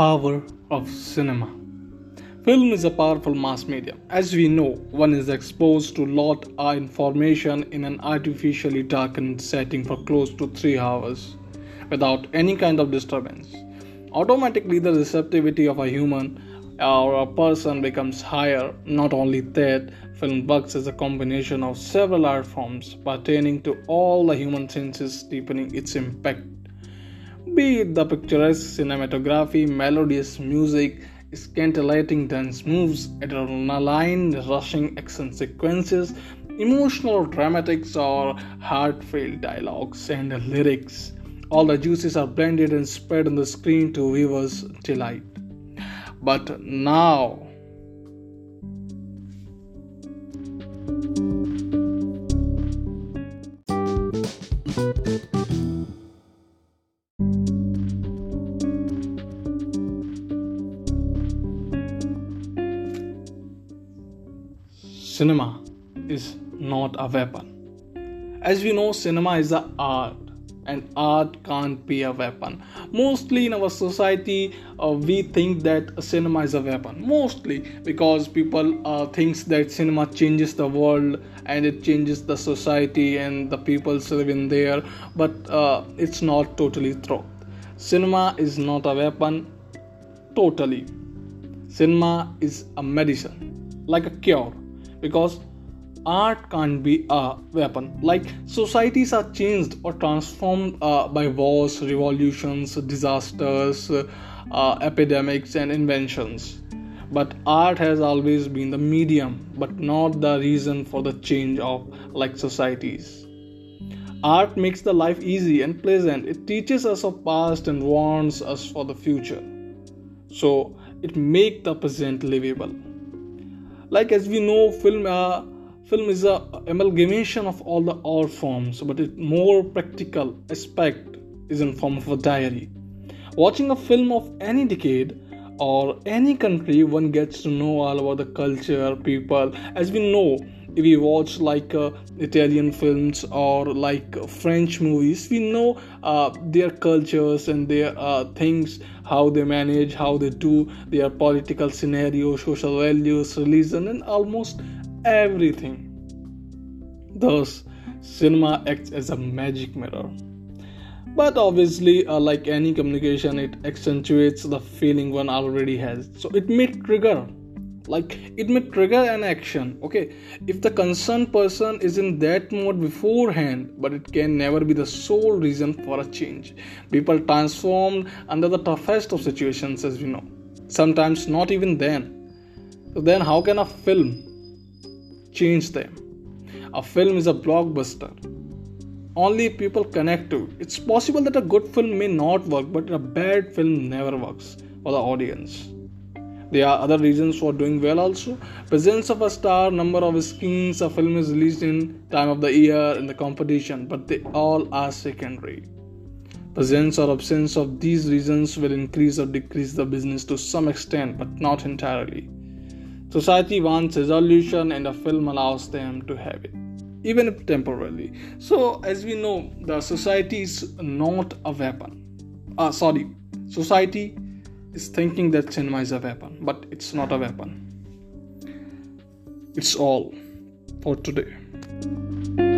Power of cinema. Film is a powerful mass medium. As we know, one is exposed to lot of information in an artificially darkened setting for close to 3 hours without any kind of disturbance. Automatically the receptivity of a human or a person becomes higher. Not only that, film works as a combination of several art forms pertaining to all the human senses, deepening its impact be the picturesque cinematography, melodious music, scintillating dance moves, adrenaline rushing action sequences, emotional dramatics, or heartfelt dialogues and lyrics. All the juices are blended and spread on the screen to viewers' delight. But now, cinema is not a weapon. As we know, cinema is an art, and art can't be a weapon. Mostly in our society, uh, we think that cinema is a weapon. Mostly because people uh, thinks that cinema changes the world and it changes the society and the people living there. But uh, it's not totally true. Cinema is not a weapon. Totally. Cinema is a medicine, like a cure because art can't be a weapon. Like societies are changed or transformed uh, by wars revolutions disasters uh, epidemics and inventions. But art has always been the medium but not the reason for the change of like societies. Art makes the life easy and pleasant. It teaches us of past and warns us for the future. So it makes the present livable like as we know film uh, film is a amalgamation of all the art forms but its more practical aspect is in form of a diary. Watching a film of any decade or any country one gets to know all about the culture people. As we know if we watch like uh, Italian films or like French movies, we know uh, their cultures and their uh, things, how they manage, how they do their political scenario, social values, religion, and almost everything. Thus, cinema acts as a magic mirror. But obviously, uh, like any communication, it accentuates the feeling one already has. So it may trigger like it may trigger an action okay? If the concerned person is in that mode beforehand but it can never be the sole reason for a change. People transformed under the toughest of situations as we know. Sometimes not even then. So then how can a film change them? A film is a blockbuster. Only people connect to it. It's possible that a good film may not work, but a bad film never works for the audience. There are other reasons for doing well also. Presence of a star, number of screens a film is released in, time of the year, in the competition, but they all are secondary. Presence or absence of these reasons will increase or decrease the business to some extent, but not entirely. Society wants resolution, and a film allows them to have it, even if temporarily. So, as we know, the society is not a weapon. Uh, sorry, society is thinking that cinema is a weapon, but it's not a weapon. It's all for today.